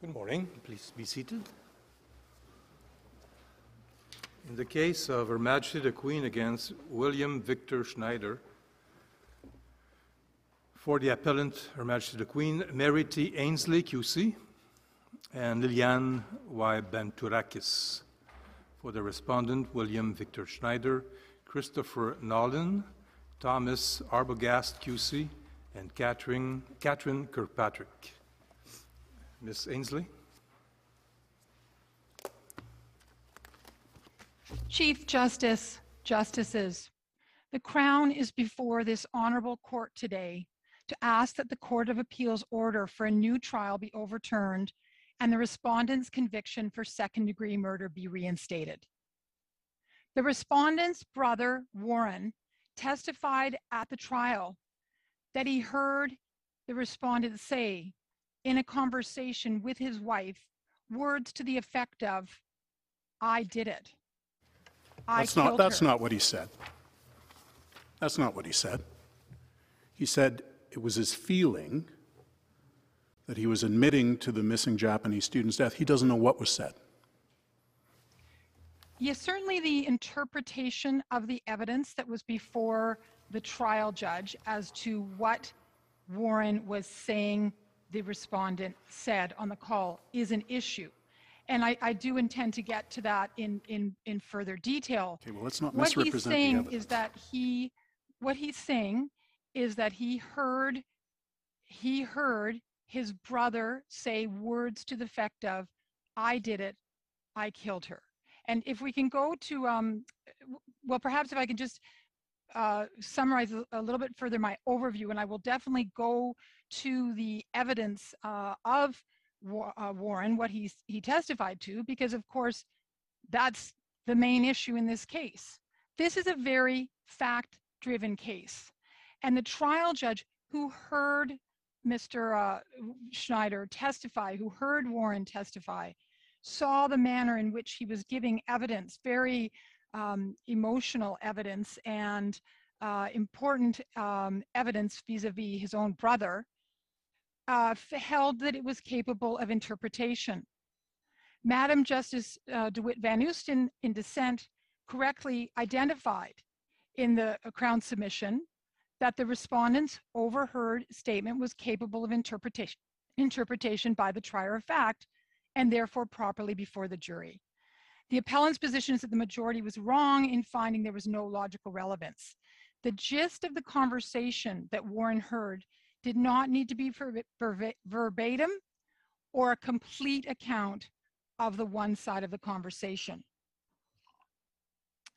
Good morning. Please be seated. In the case of Her Majesty the Queen against William Victor Schneider, for the appellant, Her Majesty the Queen, Mary T. Ainslie, QC, and Liliane Y. Bantourakis. For the respondent, William Victor Schneider, Christopher Nowlin, Thomas Arbogast, QC, and Catherine, Catherine Kirkpatrick. Ms. Ainslie? Chief Justice, Justices, the Crown is before this honorable court today to ask that the Court of Appeals order for a new trial be overturned and the respondent's conviction for second degree murder be reinstated. The respondent's brother, Warren, testified at the trial that he heard the respondent say in a conversation with his wife words to the effect of, I did it. I That's not, killed that's her." not what he said. That's not what he said. He said it was his feeling that he was admitting to the missing Japanese student's death. He doesn't know what was said. Yes, certainly the interpretation of the evidence that was before the trial judge as to what Warren was saying the respondent said on the call is an issue. And I, I do intend to get to that in, in, in further detail. Okay, well, let's not What he's misrepresent the saying evidence. is that he, what he's saying is that he heard, he heard his brother say words to the effect of, I did it, I killed her. And if we can go to, um, well, perhaps if I can just uh, summarize a, a little bit further my overview, and I will definitely go to the evidence uh, of Uh, Warren, what he's, he testified to, because of course, that's the main issue in this case. This is a very fact driven case. And the trial judge who heard Mr. Uh, Schneider testify, who heard Warren testify, saw the manner in which he was giving evidence, very um, emotional evidence and uh, important um, evidence vis a vis his own brother, uh, held that it was capable of interpretation. Madam Justice uh, DeWitt Van Oosten, in dissent, correctly identified in the uh, Crown submission that the respondent's overheard statement was capable of interpretation, interpretation by the trier of fact and therefore properly before the jury. The appellant's position is that the majority was wrong in finding there was no logical relevance. The gist of the conversation that Warren heard did not need to be verba- verba- verbatim or a complete account of the one side of the conversation.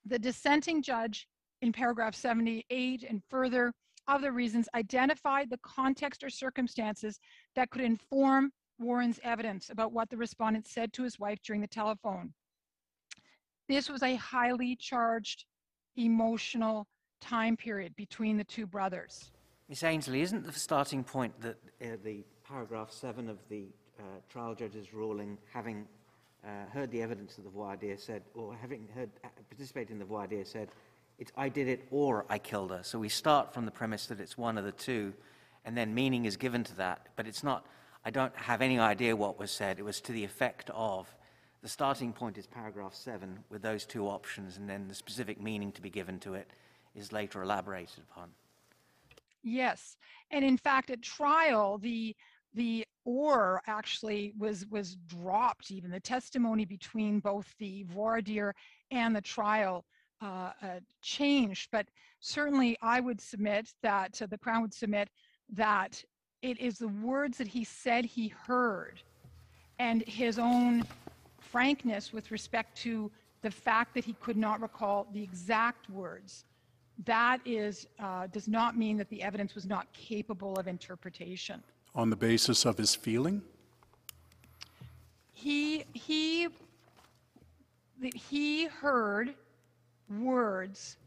The dissenting judge in paragraph 78 and further of the reasons identified the context or circumstances that could inform Warren's evidence about what the respondent said to his wife during the telephone. This was a highly charged, emotional time period between the two brothers. Miss Ainslie, isn't the starting point that uh, the paragraph 7 of the uh, trial judge's ruling, having uh, heard the evidence of the voir dire said, or having heard, uh, participated in the voir dire said, it's I did it or I killed her. So we start from the premise that it's one of the two, and then meaning is given to that. But it's not, I don't have any idea what was said. It was to the effect of, the starting point is paragraph 7 with those two options, and then the specific meaning to be given to it is later elaborated upon. Yes, and in fact, at trial, the the or actually was was dropped. Even the testimony between both the voir dire and the trial uh, uh, changed. But certainly, I would submit that uh, the Crown would submit that it is the words that he said he heard, and his own frankness with respect to the fact that he could not recall the exact words that is uh, does not mean that the evidence was not capable of interpretation. On the basis of his feeling? He he he heard words,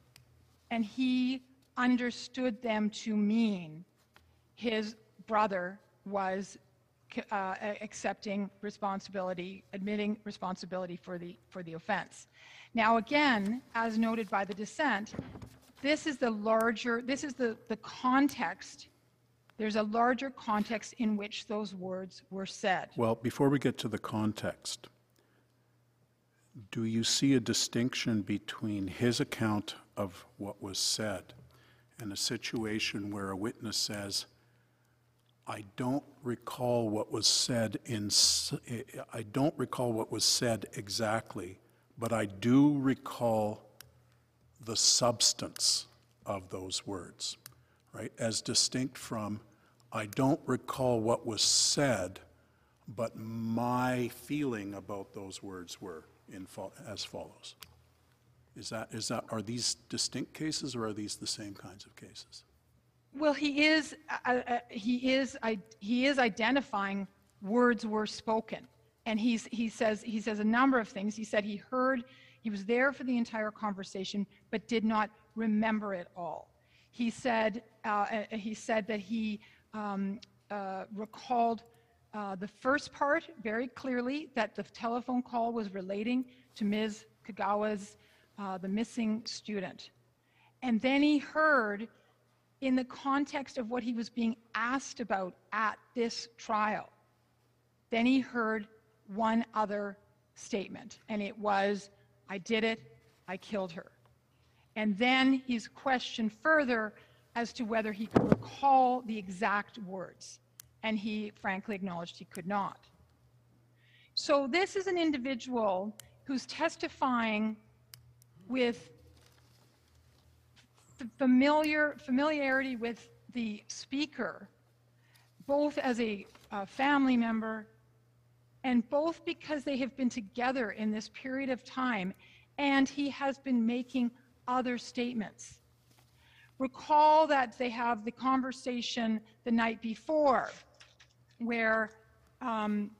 and he understood them to mean his brother was uh, accepting responsibility, admitting responsibility for the, for the offense. Now, again, as noted by the dissent, this is the larger, this is the, the context. There's a larger context in which those words were said. Well, before we get to the context, do you see a distinction between his account of what was said and a situation where a witness says, I don't recall what was said in, eh, I don't recall what was said exactly, but I do recall the substance of those words, right? As distinct from, I don't recall what was said, but my feeling about those words were in, fo- as follows. Is that, is that, are these distinct cases or are these the same kinds of cases? Well, he is, uh, uh, he is, I- he is identifying words were spoken. And he's, he says, he says a number of things. He said he heard, he was there for the entire conversation, but did not remember it all. He said, uh, uh, he said that he um, uh, recalled uh, the first part very clearly, that the telephone call was relating to Ms. Kogawa's, uh, the missing student. And then he heard in the context of what he was being asked about at this trial. Then he heard one other statement, and it was, I did it, I killed her. And then he's questioned further as to whether he could recall the exact words, and he frankly acknowledged he could not. So this is an individual who's testifying with familiar familiarity with the speaker, both as a uh, family member and both because they have been together in this period of time and he has been making other statements. Recall that they have the conversation the night before where um,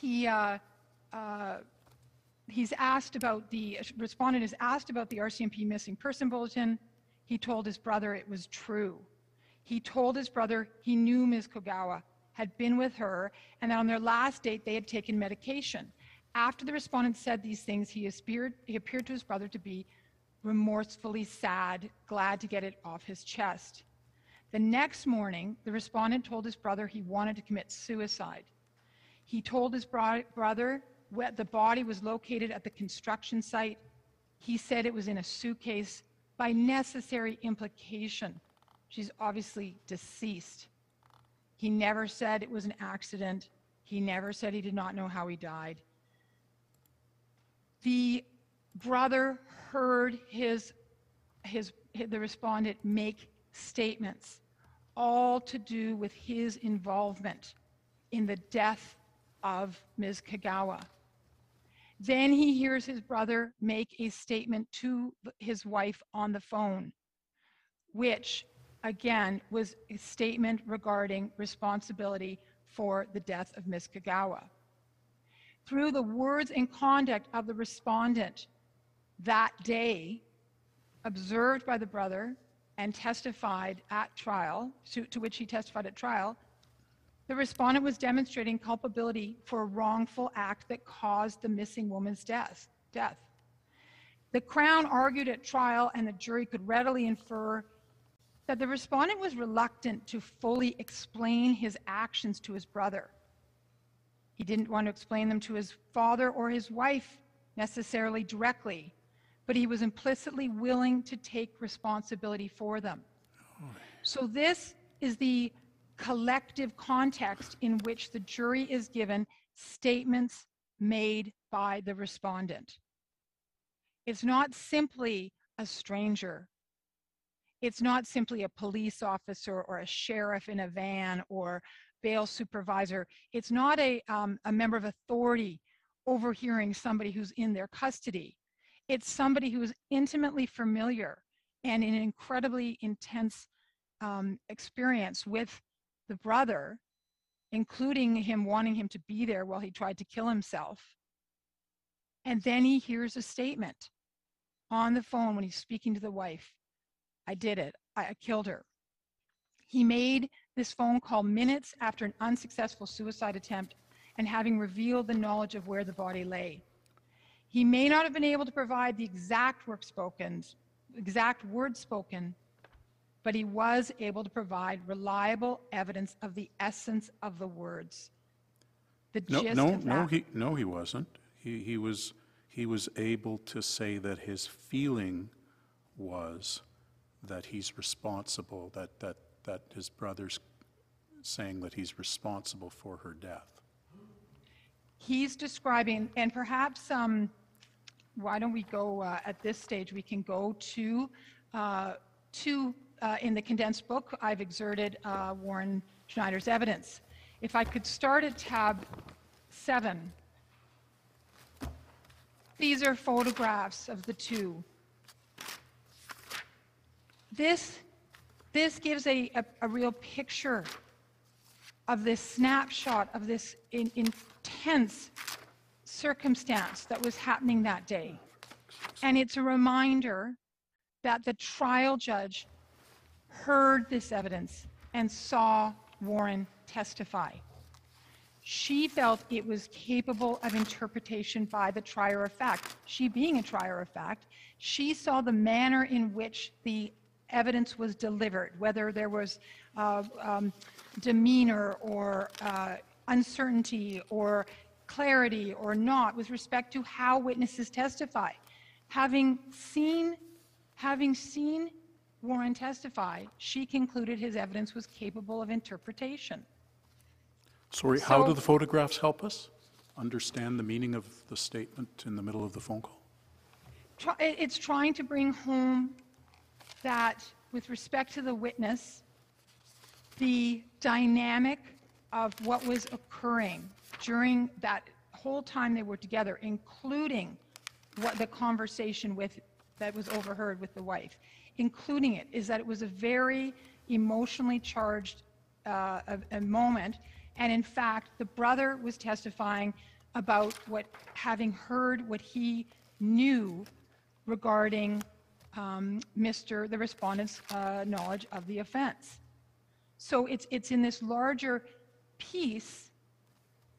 he uh, uh, he's asked about the respondent is asked about the RCMP missing person bulletin. He told his brother it was true. He told his brother he knew Ms. Kogawa, had been with her, and that on their last date they had taken medication. After the respondent said these things, he appeared, he appeared to his brother to be remorsefully sad, glad to get it off his chest. The next morning, the respondent told his brother he wanted to commit suicide. He told his bro- brother where the body was located at the construction site. He said it was in a suitcase. By necessary implication, she's obviously deceased. He never said it was an accident. He never said he did not know how he died. The brother heard his, his, the respondent make statements, all to do with his involvement in the death of Ms. Kogawa. Then he hears his brother make a statement to his wife on the phone, which again was a statement regarding responsibility for the death of Ms. Kogawa. Through the words and conduct of the respondent that day, observed by the brother and testified at trial, to, to which he testified at trial, the respondent was demonstrating culpability for a wrongful act that caused the missing woman's death. death. The Crown argued at trial, and the jury could readily infer that the respondent was reluctant to fully explain his actions to his brother. He didn't want to explain them to his father or his wife necessarily directly, but he was implicitly willing to take responsibility for them. So, this is the collective context in which the jury is given statements made by the respondent. It's not simply a stranger. It's not simply a police officer or a sheriff in a van or bail supervisor. It's not a, um, a member of authority overhearing somebody who's in their custody. It's somebody who is intimately familiar and in an incredibly intense um, experience with the brother, including him wanting him to be there while he tried to kill himself. And then he hears a statement on the phone when he's speaking to the wife I did it. I I killed her. He made this phone call minutes after an unsuccessful suicide attempt and having revealed the knowledge of where the body lay. He may not have been able to provide the exact work spoken, exact words spoken, but he was able to provide reliable evidence of the essence of the words. The No, gist no, no, he, no, he wasn't. He, he was, he was able to say that his feeling was that he's responsible, that, that, that his brother's saying that he's responsible for her death. he's describing, and perhaps, um, why don't we go, uh, at this stage, we can go to, uh, to, uh, in the condensed book, I've exerted, uh, Warren Schneider's evidence. If I could start at tab seven. These are photographs of the two. This, this gives a, a, a real picture of this snapshot of this in, intense circumstance that was happening that day. And it's a reminder that the trial judge heard this evidence and saw Warren testify. She felt it was capable of interpretation by the trier of fact. She, being a trier of fact, she saw the manner in which the evidence was delivered, whether there was uh, um, demeanor or uh, uncertainty or clarity or not with respect to how witnesses testify. Having seen, having seen Warren testify, she concluded his evidence was capable of interpretation. Sorry, how do the photographs help us understand the meaning of the statement in the middle of the phone call? Try- It's trying to bring home that with respect to the witness, the dynamic of what was occurring during that whole time they were together, including what the conversation with, that was overheard with the wife, including it, is that it was a very emotionally charged uh, a, a moment. And in fact, the brother was testifying about what, having heard what he knew regarding um, Mr. the respondent's uh, knowledge of the offense. So it's it's in this larger piece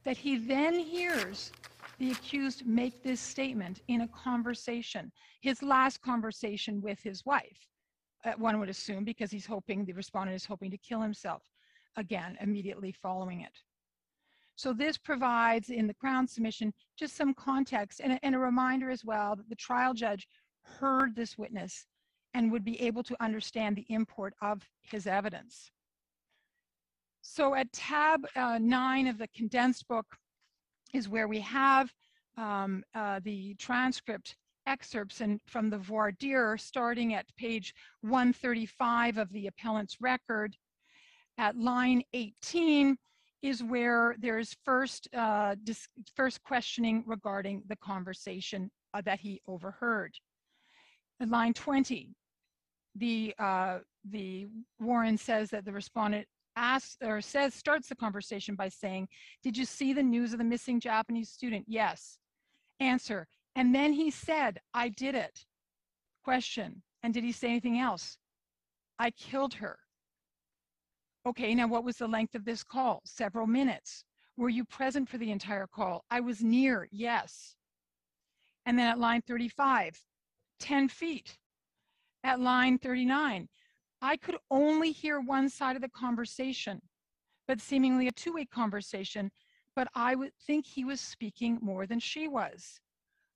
that he then hears the accused make this statement in a conversation, his last conversation with his wife. Uh, one would assume because he's hoping the respondent is hoping to kill himself again immediately following it. So this provides in the Crown submission just some context and a, and a reminder as well that the trial judge heard this witness and would be able to understand the import of his evidence. So at tab uh, nine of the condensed book is where we have um, uh, the transcript excerpts and from the voir dire starting at page 135 of the appellant's record. At line 18 is where there's first uh, first questioning regarding the conversation uh, that he overheard. At line 20, the uh, the Warren says that the respondent asks or says starts the conversation by saying, "Did you see the news of the missing Japanese student?" Yes. Answer. And then he said, "I did it." Question. And did he say anything else? I killed her. Okay, now what was the length of this call? Several minutes. Were you present for the entire call? I was near, yes. And then at line 35, 10 feet. At line 39, I could only hear one side of the conversation, but seemingly a two way conversation, but I would think he was speaking more than she was.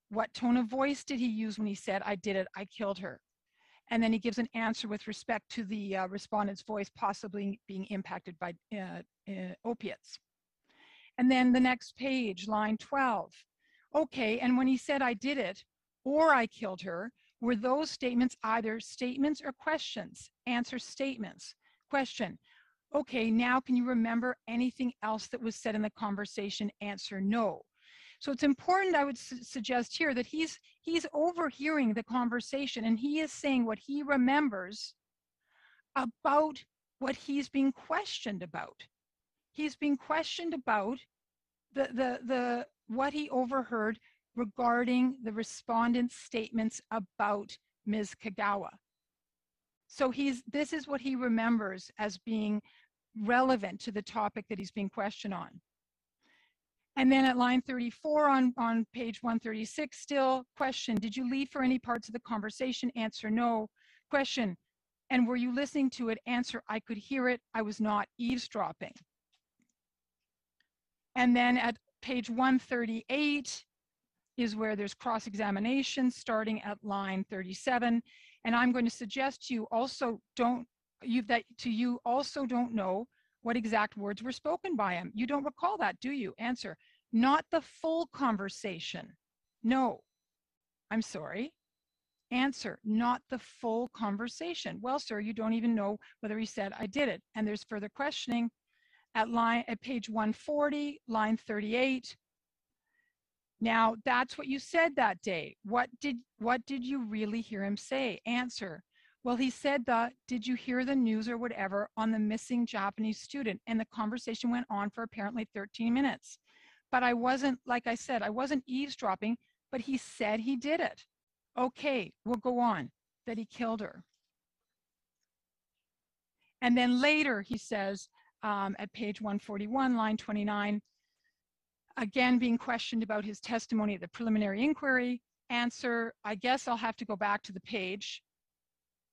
What tone of voice did he use when he said, I did it, I killed her? And then he gives an answer with respect to the uh, respondent's voice possibly being impacted by uh, uh, opiates. And then the next page, line 12. Okay, and when he said, I did it or I killed her, were those statements either statements or questions? Answer statements. Question. Okay, now can you remember anything else that was said in the conversation? Answer no. So it's important, I would su- suggest here, that he's he's overhearing the conversation and he is saying what he remembers about what he's being questioned about. He's being questioned about the the the what he overheard regarding the respondent's statements about Ms. Kogawa. So he's this is what he remembers as being relevant to the topic that he's being questioned on. And then at line 34 on, on page 136, still question, did you leave for any parts of the conversation? Answer, no. Question, and were you listening to it? Answer, I could hear it. I was not eavesdropping. And then at page 138 is where there's cross-examination starting at line 37. And I'm going to suggest to you also don't, you that to you also don't know what exact words were spoken by him. You don't recall that, do you? Answer, not the full conversation. No, I'm sorry. Answer, not the full conversation. Well, sir, you don't even know whether he said, I did it. And there's further questioning at line at page 140, line 38. Now, that's what you said that day. What did what did you really hear him say? Answer. Well, he said the did you hear the news or whatever on the missing Japanese student? And the conversation went on for apparently 13 minutes. But I wasn't, like I said, I wasn't eavesdropping, but he said he did it. Okay, we'll go on, that he killed her. And then later he says um, at page 141, line 29, again being questioned about his testimony at the preliminary inquiry. Answer, I guess I'll have to go back to the page.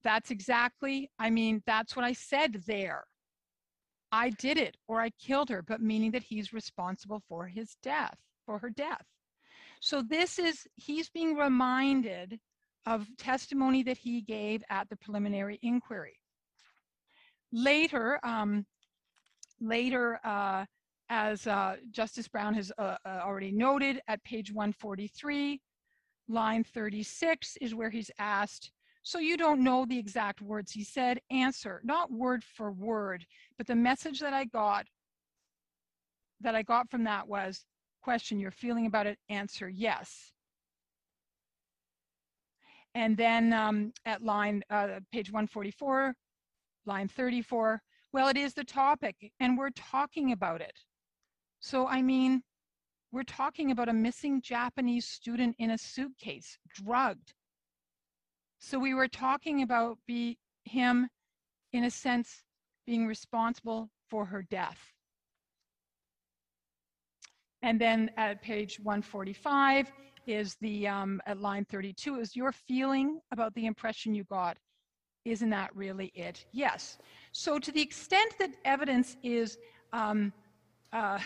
That's exactly, I mean, that's what I said there. I did it or I killed her, but meaning that he's responsible for his death, for her death. So this is, he's being reminded of testimony that he gave at the preliminary inquiry. Later, um, later, uh, as uh, Justice Brown has uh, uh, already noted at page 143, line 36 is where he's asked, so you don't know the exact words he said, answer, not word for word, but the message that I got, that I got from that was, question, you're feeling about it, answer, yes. And then um, at line, uh, page 144, line 34, well, it is the topic and we're talking about it. So, I mean, we're talking about a missing Japanese student in a suitcase, drugged. So we were talking about be him, in a sense, being responsible for her death. And then at page 145 is the, um, at line 32, is your feeling about the impression you got. Isn't that really it? Yes. So to the extent that evidence is um, uh,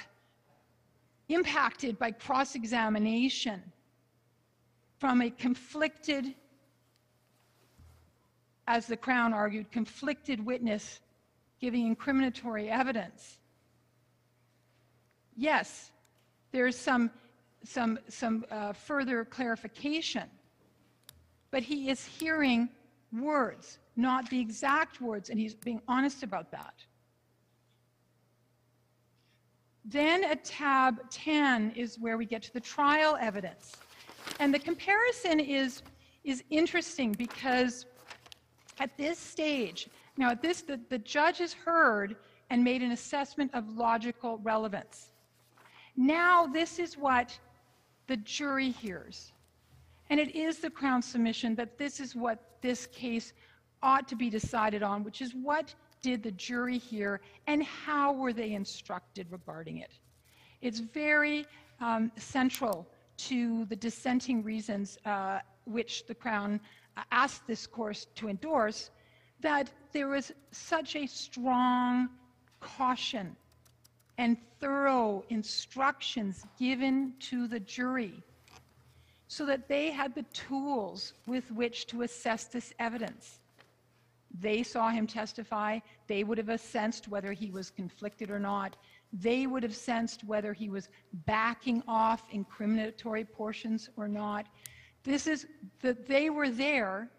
impacted by cross-examination from a conflicted, as the Crown argued, conflicted witness giving incriminatory evidence. Yes, there's some, some, some uh, further clarification, but he is hearing words, not the exact words, and he's being honest about that. Then at tab 10 is where we get to the trial evidence. And the comparison is, is interesting because at this stage, now at this, the, the judge has heard and made an assessment of logical relevance. Now this is what the jury hears. And it is the Crown's submission that this is what this case ought to be decided on, which is what did the jury hear and how were they instructed regarding it? It's very um, central to the dissenting reasons uh, which the Crown uh, asked this course to endorse that there was such a strong caution and thorough instructions given to the jury so that they had the tools with which to assess this evidence. They saw him testify. They would have sensed whether he was conflicted or not. They would have sensed whether he was backing off incriminatory portions or not. This is that they were there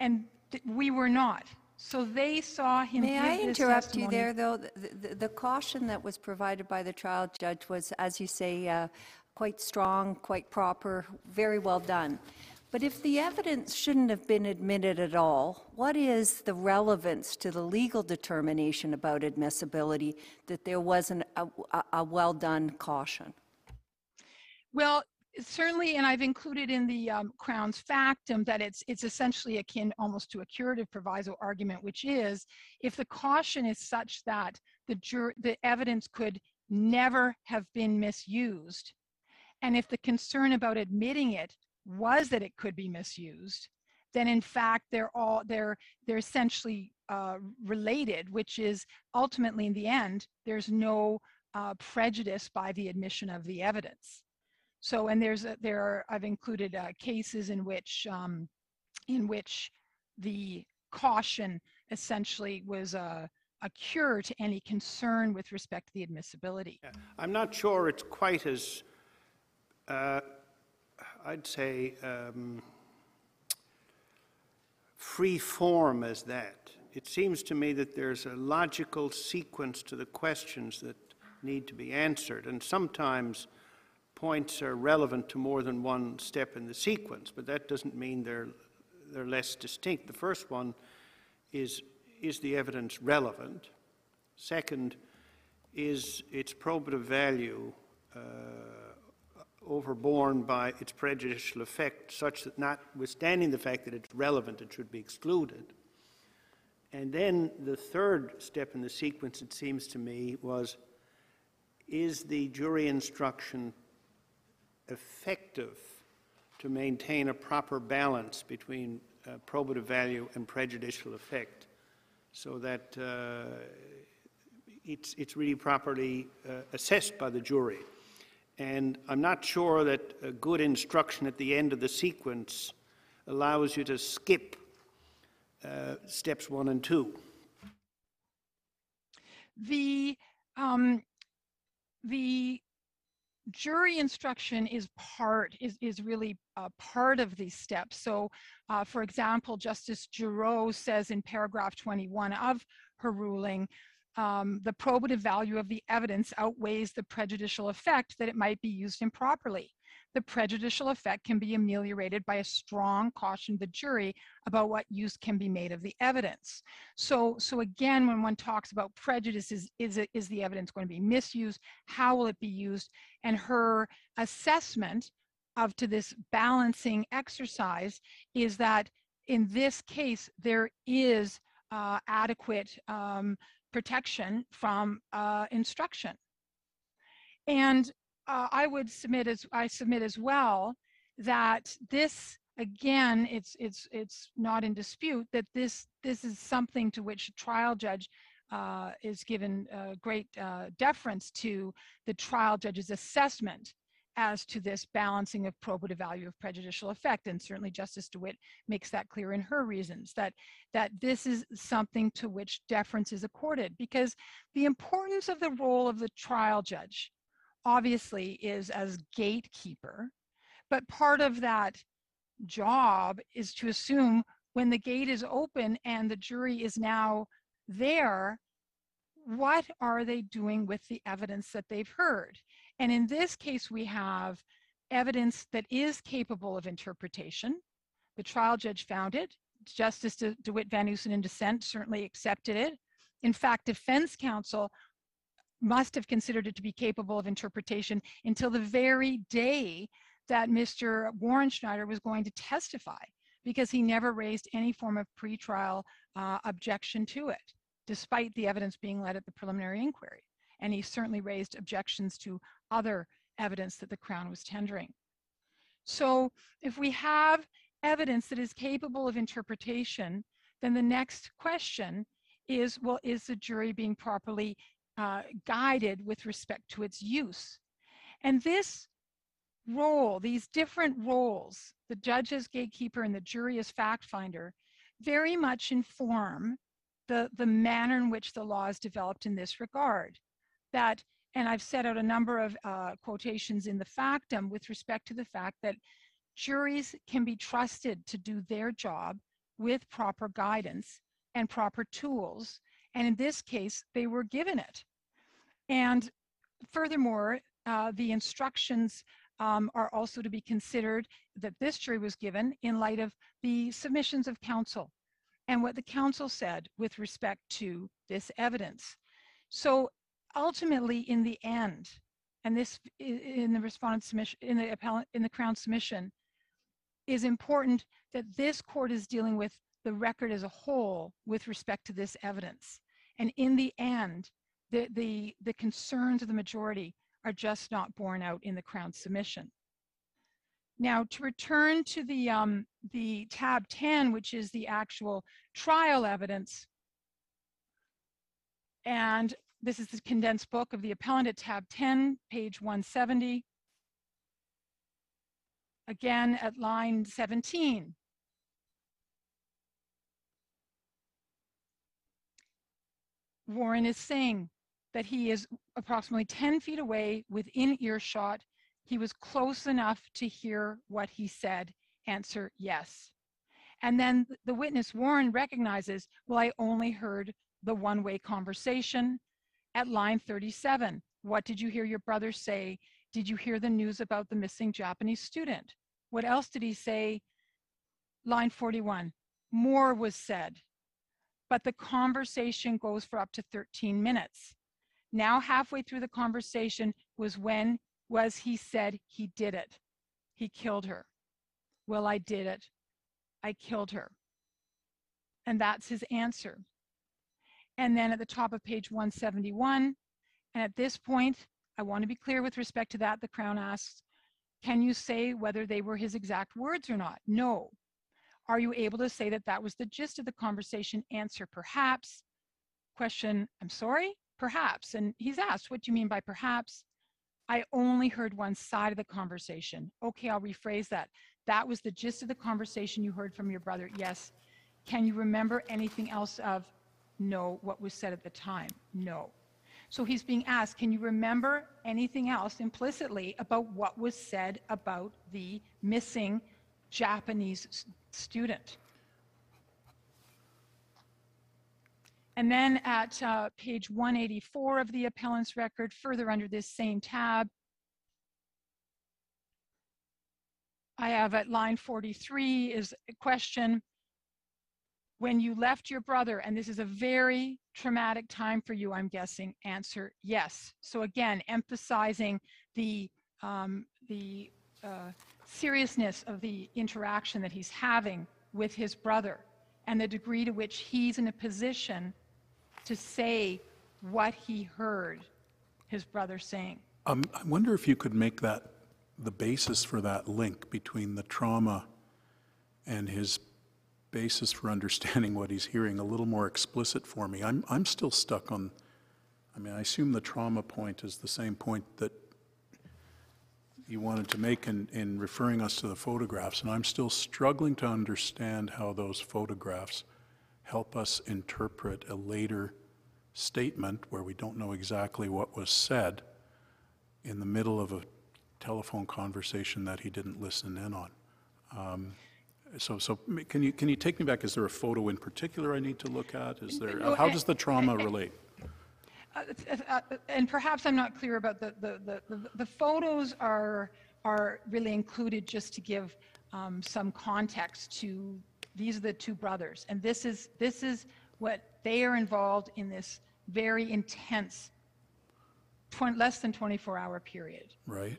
and we were not. So they saw him May I interrupt you there, though? The- The the caution that was provided by the trial judge was, as you say, uh, quite strong, quite proper, very well done. But if the evidence shouldn't have been admitted at all, what is the relevance to the legal determination about admissibility that there wasn't a- a well-done caution? Well, certainly, and I've included in the um, Crown's factum that it's it's essentially akin almost to a curative proviso argument, which is if the caution is such that the jur- the evidence could never have been misused, and if the concern about admitting it was that it could be misused, then in fact they're all they're they're essentially uh, related, which is ultimately in the end there's no uh, prejudice by the admission of the evidence. So, and there's a, there are I've included uh, cases in which um, in which the caution essentially was a, a cure to any concern with respect to the admissibility. I'm not sure it's quite as, uh, I'd say, um, free form as that. It seems to me that there's a logical sequence to the questions that need to be answered, and sometimes points are relevant to more than one step in the sequence, but that doesn't mean they're, they're less distinct. The first one is, is the evidence relevant? Second, is its probative value uh, overborne by its prejudicial effect, such that notwithstanding the fact that it's relevant, it should be excluded? And then the third step in the sequence, it seems to me, was is the jury instruction effective to maintain a proper balance between uh, probative value and prejudicial effect so that uh, it's, it's really properly uh, assessed by the jury. And I'm not sure that a good instruction at the end of the sequence allows you to skip uh, steps one and two. The um, the jury instruction is part is is really part of these steps so uh, for example justice Giroux says in paragraph 21 of her ruling um, the probative value of the evidence outweighs the prejudicial effect that it might be used improperly the prejudicial effect can be ameliorated by a strong caution to the jury about what use can be made of the evidence. So, so again, when one talks about prejudice, is, is, it, is the evidence going to be misused? How will it be used? And her assessment of to this balancing exercise is that in this case, there is uh, adequate um, protection from uh, instruction. And uh, I would submit as I submit as well that this again it's it's it's not in dispute that this this is something to which a trial judge uh, is given uh, great uh, deference to the trial judge's assessment as to this balancing of probative value of prejudicial effect and certainly justice dewitt makes that clear in her reasons that that this is something to which deference is accorded because the importance of the role of the trial judge obviously is as gatekeeper, but part of that job is to assume when the gate is open and the jury is now there, what are they doing with the evidence that they've heard? And in this case, we have evidence that is capable of interpretation. The trial judge found it. Justice De- DeWitt Van Oosten in dissent certainly accepted it. In fact, defense counsel must have considered it to be capable of interpretation until the very day that Mr. Warren Schneider was going to testify because he never raised any form of pretrial uh, objection to it, despite the evidence being led at the preliminary inquiry. And he certainly raised objections to other evidence that the Crown was tendering. So if we have evidence that is capable of interpretation, then the next question is, well, is the jury being properly uh, guided with respect to its use. And this role, these different roles, the judge as gatekeeper and the jury as fact finder, very much inform the, the manner in which the law is developed in this regard. That, and I've set out a number of uh, quotations in the factum with respect to the fact that juries can be trusted to do their job with proper guidance and proper tools and in this case, they were given it. And furthermore, uh, the instructions um, are also to be considered that this jury was given in light of the submissions of counsel and what the counsel said with respect to this evidence. So ultimately, in the end, and this in the respondent submission, in the appellant, in the Crown submission, is important that this court is dealing with the record as a whole with respect to this evidence. And in the end, the, the, the concerns of the majority are just not borne out in the Crown submission. Now, to return to the, um, the tab 10, which is the actual trial evidence, and this is the condensed book of the appellant at tab 10, page 170. Again, at line 17. Warren is saying that he is approximately 10 feet away within earshot. He was close enough to hear what he said. Answer yes. And then the witness, Warren, recognizes, well, I only heard the one way conversation at line 37. What did you hear your brother say? Did you hear the news about the missing Japanese student? What else did he say? Line 41. More was said, but the conversation goes for up to 13 minutes. Now, halfway through the conversation was when was he said he did it. He killed her. Well, I did it. I killed her. And that's his answer. And then at the top of page 171, and at this point, I want to be clear with respect to that, the Crown asks, can you say whether they were his exact words or not? No. Are you able to say that that was the gist of the conversation? Answer, perhaps. Question, I'm sorry? Perhaps. And he's asked, what do you mean by perhaps? I only heard one side of the conversation. Okay, I'll rephrase that. That was the gist of the conversation you heard from your brother. Yes. Can you remember anything else of no, what was said at the time? No. So he's being asked, can you remember anything else implicitly about what was said about the missing Japanese student? And then at uh, page 184 of the appellant's record, further under this same tab, I have at line 43 is a question. When you left your brother, and this is a very traumatic time for you, I'm guessing, answer yes. So again, emphasizing the, um, the uh, seriousness of the interaction that he's having with his brother and the degree to which he's in a position to say what he heard his brother saying. Um, I wonder if you could make that the basis for that link between the trauma and his basis for understanding what he's hearing a little more explicit for me. I'm, I'm still stuck on, I mean, I assume the trauma point is the same point that you wanted to make in, in referring us to the photographs, and I'm still struggling to understand how those photographs help us interpret a later statement where we don't know exactly what was said in the middle of a telephone conversation that he didn't listen in on. Um, So, so can you, can you take me back? Is there a photo in particular I need to look at? Is there, No, how I- does the trauma relate? Uh, uh, uh, And perhaps I'm not clear about the, the, the- the, the photos are, are really included just to give um, some context to, these are the two brothers. And this is, this is what, they are involved in this very intense, 20, less than 24 hour period. Right?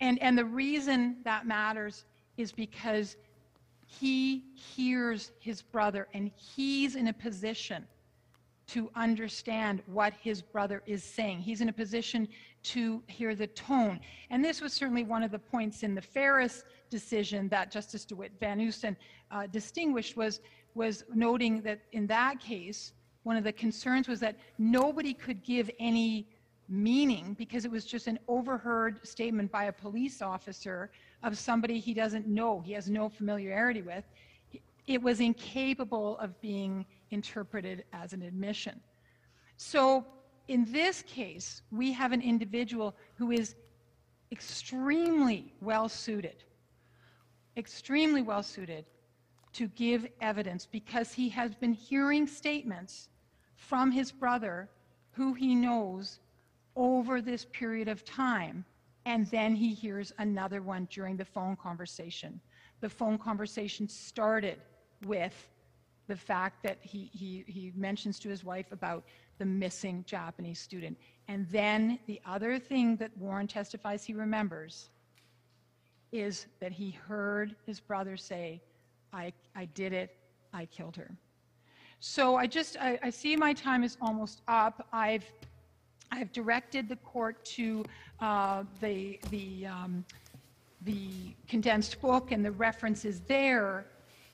And, and the reason that matters is because he hears his brother and he's in a position to understand what his brother is saying. He's in a position to hear the tone. And this was certainly one of the points in the Ferris decision that Justice DeWitt Van Oosten uh, distinguished was, was noting that in that case, one of the concerns was that nobody could give any meaning because it was just an overheard statement by a police officer of somebody he doesn't know, he has no familiarity with. It was incapable of being interpreted as an admission. So in this case, we have an individual who is extremely well suited, extremely well suited to give evidence because he has been hearing statements from his brother who he knows over this period of time. And then he hears another one during the phone conversation. The phone conversation started with the fact that he, he, he mentions to his wife about the missing Japanese student. And then the other thing that Warren testifies he remembers is that he heard his brother say, I, I did it, I killed her. So I just, I, I see my time is almost up. I've, I've directed the court to uh, the, the, um, the condensed book and the references there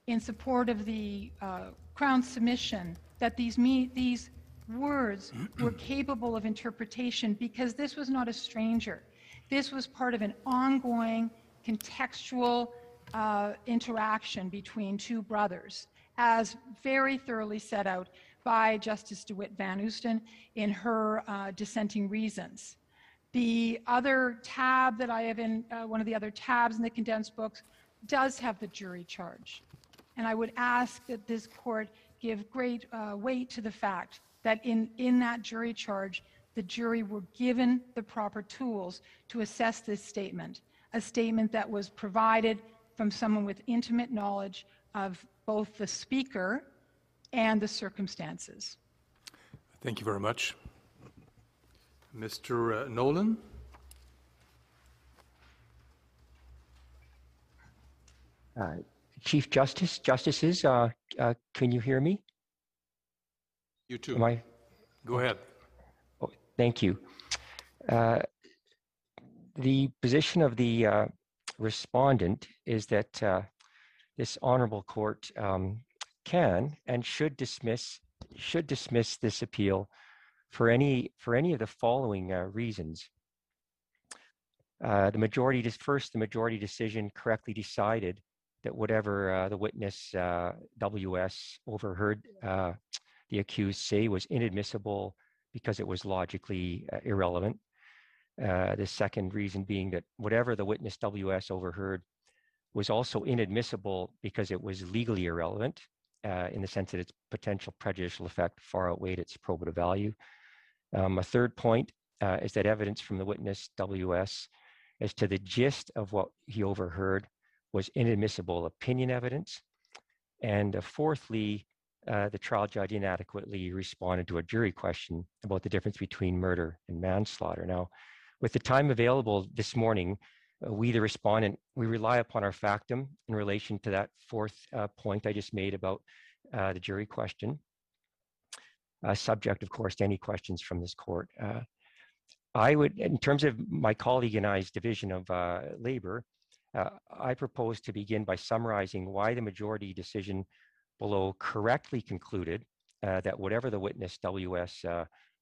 in support of the uh, Crown's submission that these, me, these words were capable of interpretation because this was not a stranger. This was part of an ongoing contextual uh, interaction between two brothers, as very thoroughly set out by Justice DeWitt Van Oosten in her uh, dissenting reasons. The other tab that I have in uh, one of the other tabs in the condensed books does have the jury charge. And I would ask that this court give great uh, weight to the fact that in, in that jury charge, the jury were given the proper tools to assess this statement, a statement that was provided from someone with intimate knowledge of both the speaker and the circumstances. Thank you very much. Mr. uh, Nowlin? Uh, Chief Justice, Justices, uh, uh, can you hear me? You too. Am I? Go ahead. Oh, thank you. Uh, the position of the uh, respondent is that uh, this honorable court um, can and should dismiss should dismiss this appeal for any for any of the following uh, reasons. Uh, the majority, dis- first, the majority decision correctly decided that whatever uh, the witness uh, WS overheard uh, the accused say was inadmissible because it was logically uh, irrelevant. The second reason being that whatever the witness WS overheard was also inadmissible because it was legally irrelevant uh, in the sense that its potential prejudicial effect far outweighed its probative value. Um, a third point uh, is that evidence from the witness WS as to the gist of what he overheard was inadmissible opinion evidence. And uh, fourthly, uh, the trial judge inadequately responded to a jury question about the difference between murder and manslaughter. Now, with the time available this morning, we, the respondent, we rely upon our factum in relation to that fourth uh, point I just made about uh, the jury question, uh, subject, of course, to any questions from this court. Uh, I would, in terms of my colleague and I's division of uh, labor, I propose to begin by summarizing why the majority decision below correctly concluded that whatever the witness WS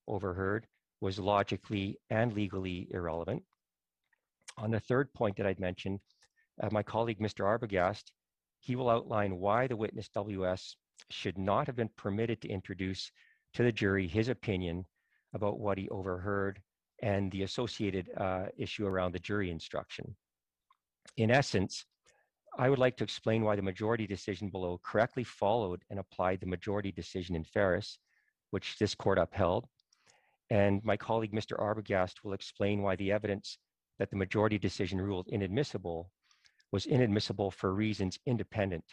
overheard was logically and legally irrelevant. On the third point that I'd mentioned, uh, my colleague, Mr. Arbogast, he will outline why the witness WS should not have been permitted to introduce to the jury his opinion about what he overheard and the associated uh, issue around the jury instruction. In essence, I would like to explain why the majority decision below correctly followed and applied the majority decision in Ferris, which this court upheld. And my colleague, Mr. Arbogast, will explain why the evidence that the majority decision ruled inadmissible was inadmissible for reasons independent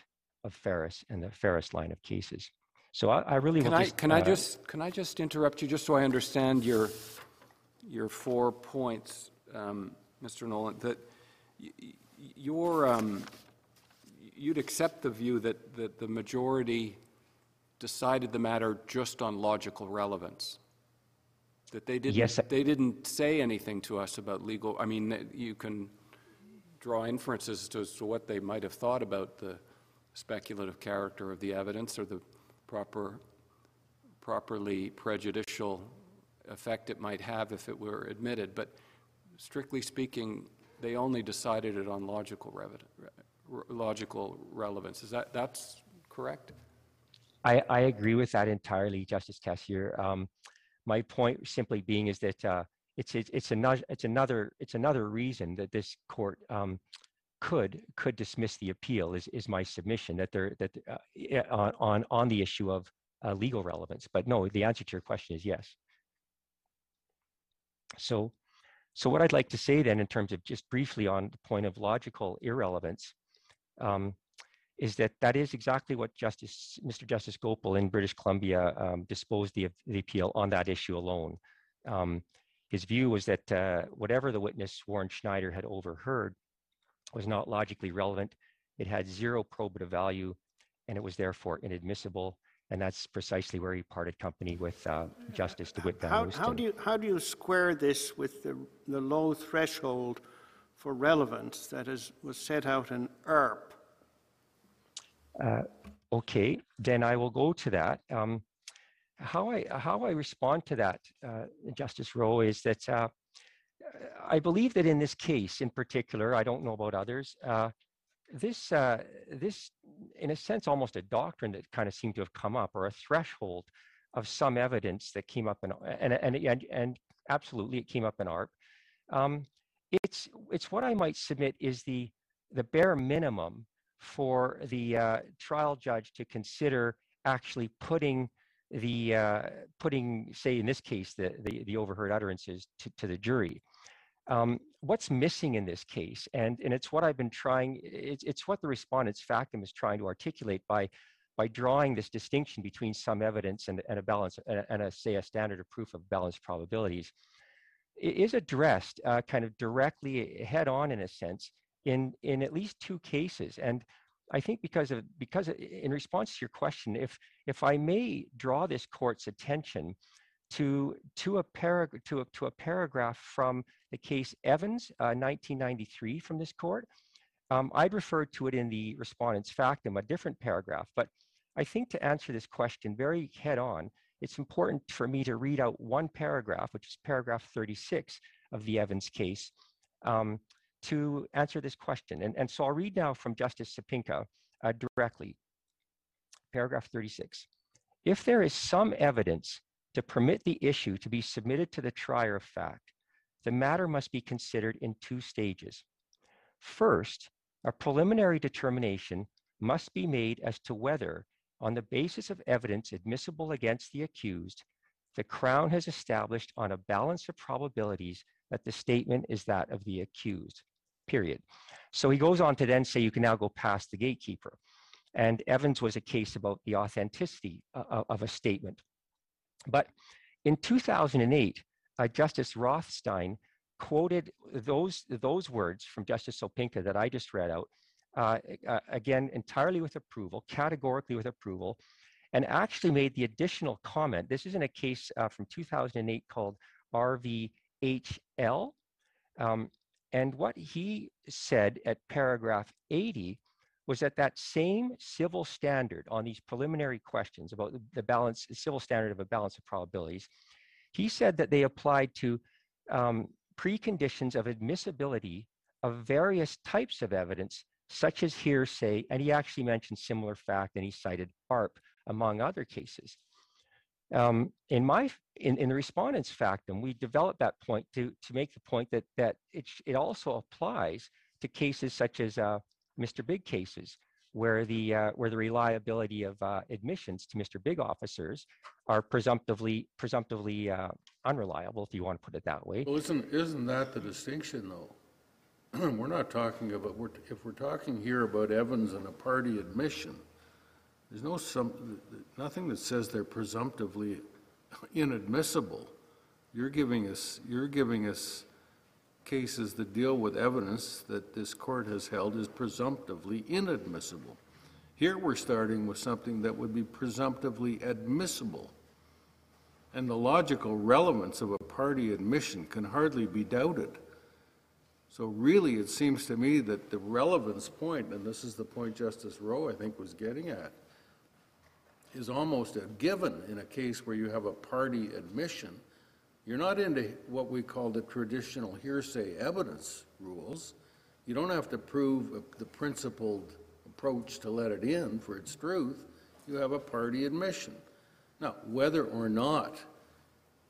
of Ferris and the Ferris line of cases. So I, I really Can I, just, can I uh, just, can I just interrupt you, just so I understand your, your four points, um, Mr. Nowlin, that y- your, um, you'd accept the view that, that the majority decided the matter just on logical relevance? That they Yes, I- didn't, they didn't say anything to us about legal, I mean, that you can draw inferences to- as to what they might have thought about the speculative character of the evidence or the proper, properly prejudicial effect it might have if it were admitted, but strictly speaking, they only decided it on logical, revi- re- logical relevance. Is that, that's correct? I, I agree with that entirely, Justice Kasirer. Um, my point simply being is that uh, it's, it's it's another it's another it's another reason that this court um, could could dismiss the appeal is is my submission that there that uh, on on on the issue of uh, legal relevance. But no, the answer to your question is yes. So, so what I'd like to say then, in terms of just briefly on the point of logical irrelevance, um, is that that is exactly what Justice, Mr. Justice Goepel in British Columbia um, disposed the, the appeal on that issue alone. Um, his view was that uh, whatever the witness Warren Schneider had overheard was not logically relevant. It had zero probative value, and it was therefore inadmissible. And that's precisely where he parted company with uh, Justice DeWitt Van How, how do you, how do you square this with the, the low threshold for relevance that is, was set out in ARP? Uh, okay, then I will go to that. Um, how I how I respond to that, uh, Justice Rowe, is that uh, I believe that in this case, in particular, I don't know about others. Uh, this uh, this, in a sense, almost a doctrine that kind of seemed to have come up, or a threshold of some evidence that came up in and and and, and absolutely it came up in ARP. Um, it's it's what I might submit is the the bare minimum for the uh, trial judge to consider actually putting the uh, putting, say, in this case, the the, the overheard utterances to, to the jury. Um, what's missing in this case, and and it's what I've been trying. It's it's what the respondent's factum is trying to articulate by by drawing this distinction between some evidence and, and a balance and, a, and a say a standard of proof of balanced probabilities it is addressed uh, kind of directly head on in a sense in in at least two cases and i think because of because in response to your question if if i may draw this court's attention to to a parag- to a, to a paragraph from the case evans uh, 1993 from this court um, i'd referred to it in the respondent's factum a different paragraph but i think to answer this question very head on it's important for me to read out one paragraph which is paragraph 36 of the evans case um, to answer this question. And, and so I'll read now from Justice Sopinka uh, directly. Paragraph 36. If there is some evidence to permit the issue to be submitted to the trier of fact, the matter must be considered in two stages. First, a preliminary determination must be made as to whether, on the basis of evidence admissible against the accused, the Crown has established on a balance of probabilities that the statement is that of the accused, period. So he goes on to then say you can now go past the gatekeeper. And Evans was a case about the authenticity uh, of a statement. But in 2008, uh, Justice Rothstein quoted those, those words from Justice Sopinka that I just read out, uh, uh, again, entirely with approval, categorically with approval, and actually made the additional comment. This is in a case uh, from 2008 called RV HL. Um, and what he said at paragraph 80 was that that same civil standard on these preliminary questions about the balance, the civil standard of a balance of probabilities, he said that they applied to um, preconditions of admissibility of various types of evidence, such as hearsay, and he actually mentioned similar fact and he cited ARP, among other cases. Um, in my in, in the respondent's factum, we developed that point to to make the point that that it it also applies to cases such as uh, Mr. Big cases, where the uh, where the reliability of uh, admissions to Mr. Big officers are presumptively presumptively uh, unreliable, if you want to put it that way. Well, isn't, isn't that the distinction, though? we're not talking about, we're, if we're talking here about Evans and a party admission, there's no some, nothing that says they're presumptively inadmissible. You're giving us, you're giving us cases that deal with evidence that this court has held is presumptively inadmissible. Here we're starting with something that would be presumptively admissible. And the logical relevance of a party admission can hardly be doubted. So really, it seems to me that the relevance point, and this is the point Justice Rowe, I think, was getting at, is almost a given in a case where you have a party admission. You're not into what we call the traditional hearsay evidence rules. You don't have to prove the principled approach to let it in for its truth. You have a party admission. Now, whether or not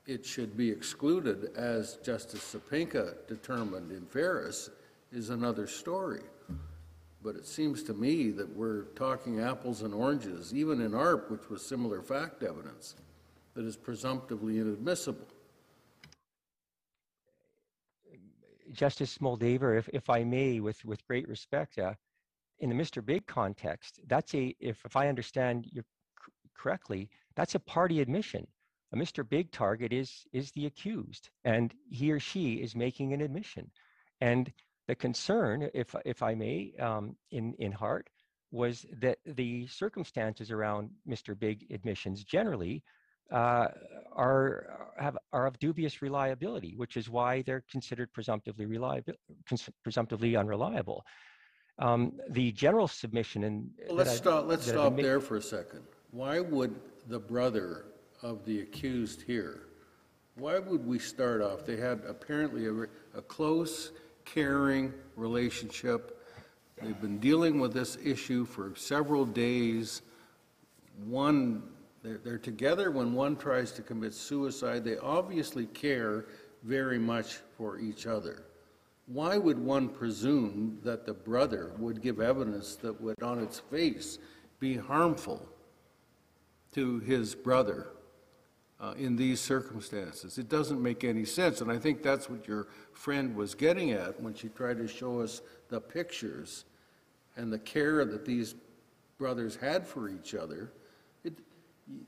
it should be excluded, as Justice Sopinka determined in Ferris, is another story. But it seems to me that we're talking apples and oranges, even in ARP, which was similar fact evidence, that is presumptively inadmissible. Justice Moldaver, if, if I may, with, with great respect, uh, in the Mr. Big context, that's a, if, if I understand you correctly, that's a party admission. A Mr. Big target is, is the accused, and he or she is making an admission. And the concern, if, if I may, um, in, in Hart, was that the circumstances around Mr. Big admissions generally uh, are have are of dubious reliability, which is why they're considered presumptively reliable, cons- presumptively unreliable. Um, the general submission and Well, Let's stop, let's stop there for a second. Why would the brother of the accused here, why would we start off? They had apparently a, a close, caring relationship. They've been dealing with this issue for several days. One, they're, they're together when one tries to commit suicide. They obviously care very much for each other. Why would one presume that the brother would give evidence that would, on its face, be harmful to his brother uh, in these circumstances? It doesn't make any sense, and I think that's what your friend was getting at when she tried to show us the pictures and the care that these brothers had for each other. It,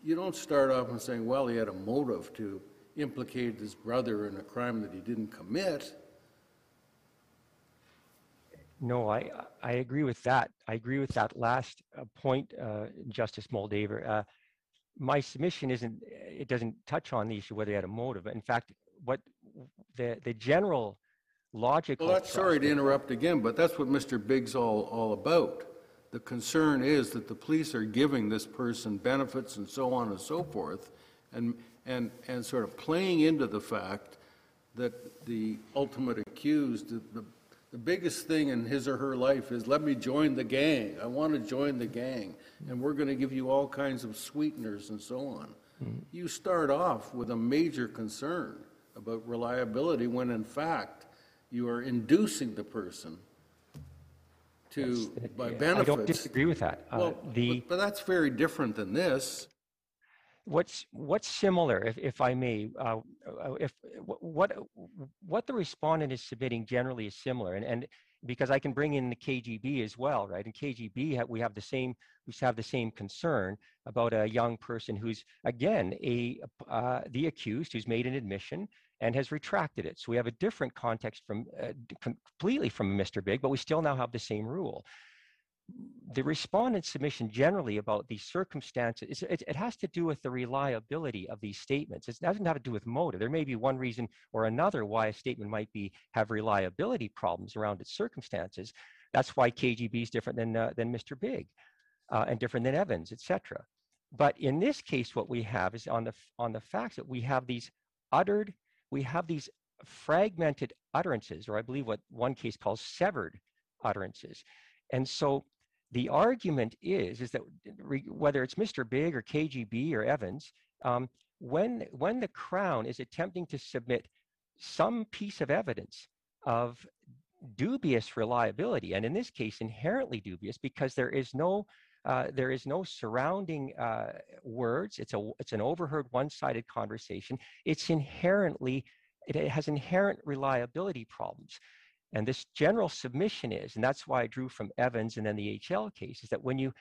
you don't start off and saying, well, he had a motive to implicate his brother in a crime that he didn't commit. No, I, I agree with that. I agree with that last uh, point, uh, Justice Moldaver. Uh, my submission isn't, it doesn't touch on the issue whether he had a motive. In fact, what the, the general logical. Well, that's, sorry to interrupt again, but that's what Mr. Biggs all, all about. The concern is that the police are giving this person benefits and so on and so forth, and, and, and sort of playing into the fact that the ultimate accused, the, the- the biggest thing in his or her life is, let me join the gang. I want to join the gang, and we're going to give you all kinds of sweeteners and so on. You start off with a major concern about reliability when in fact you are inducing the person to, by I benefits. don't disagree with that. Uh, Well, the, but, but that's very different than this. What's what's similar, if, if I may, uh, uh, if what what the respondent is submitting generally is similar, and and because I can bring in the KGB as well, right? In KGB, we have the same we have the same concern about a young person who's again a uh, the accused who's made an admission and has retracted it. So we have a different context from uh, completely from Mr. Big, but we still now have the same rule the respondent submission generally about these circumstances, it, it has to do with the reliability of these statements. It doesn't have to do with motive. There may be one reason or another why a statement might be have reliability problems around its circumstances. That's why KGB is different than uh, than Mr. Big, uh, and different than Evans, etc. But in this case, what we have is on the on the facts that we have these uttered, we have these fragmented utterances, or I believe what one case calls severed utterances. And so the argument is is that re- whether it's Mr. Big or KGB or Evans, um, when when the Crown is attempting to submit some piece of evidence of dubious reliability, and in this case inherently dubious because there is no uh, there is no surrounding uh, words. It's a it's an overheard one-sided conversation. It's inherently it has inherent reliability problems. And this general submission is, and that's why I drew from Evans and then the HL case, is that when you,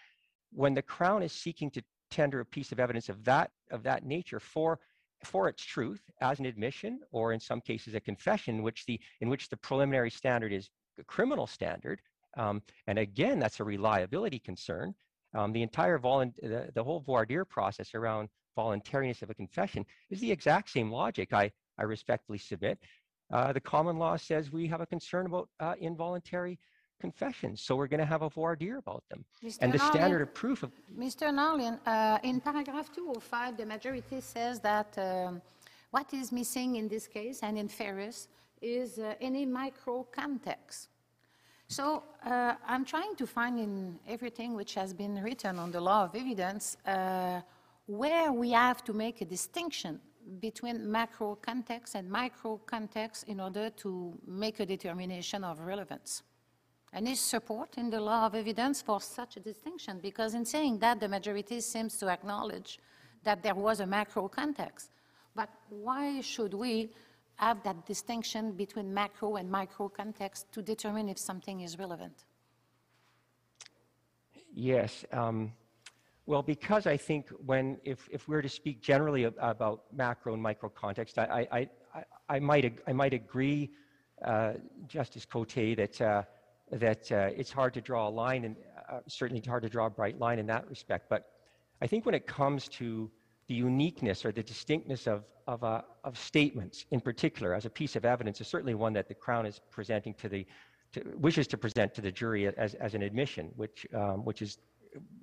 when the Crown is seeking to tender a piece of evidence of that of that nature for for its truth as an admission, or in some cases a confession, which the in which the preliminary standard is a criminal standard, um, and again that's a reliability concern. Um, the entire volun- the, the whole voir dire process around voluntariness of a confession is the exact same logic. I I respectfully submit. Uh, the common law says we have a concern about uh, involuntary confessions, so we're going to have a voir dire about them. Mr. And the Nowlin- standard of proof of Mr. Nowlin, uh, in paragraph 205, the majority says that um, what is missing in this case and in Ferris is uh, any micro context. So uh, I'm trying to find in everything which has been written on the law of evidence uh, where we have to make a distinction between macro context and micro context in order to make a determination of relevance. Any support in the law of evidence for such a distinction? Because in saying that, the majority seems to acknowledge that there was a macro context. But why should we have that distinction between macro and micro context to determine if something is relevant? Yes. Um, well, because I think when, if, if we're to speak generally about macro and micro context, I, I, I, I might, I might agree, uh, Justice Cote, that, uh, that uh, it's hard to draw a line, and uh, certainly hard to draw a bright line in that respect. But I think when it comes to the uniqueness or the distinctness of, of, uh, of statements in particular as a piece of evidence is certainly one that the Crown is presenting to the, to, wishes to present to the jury as, as an admission, which, um, which is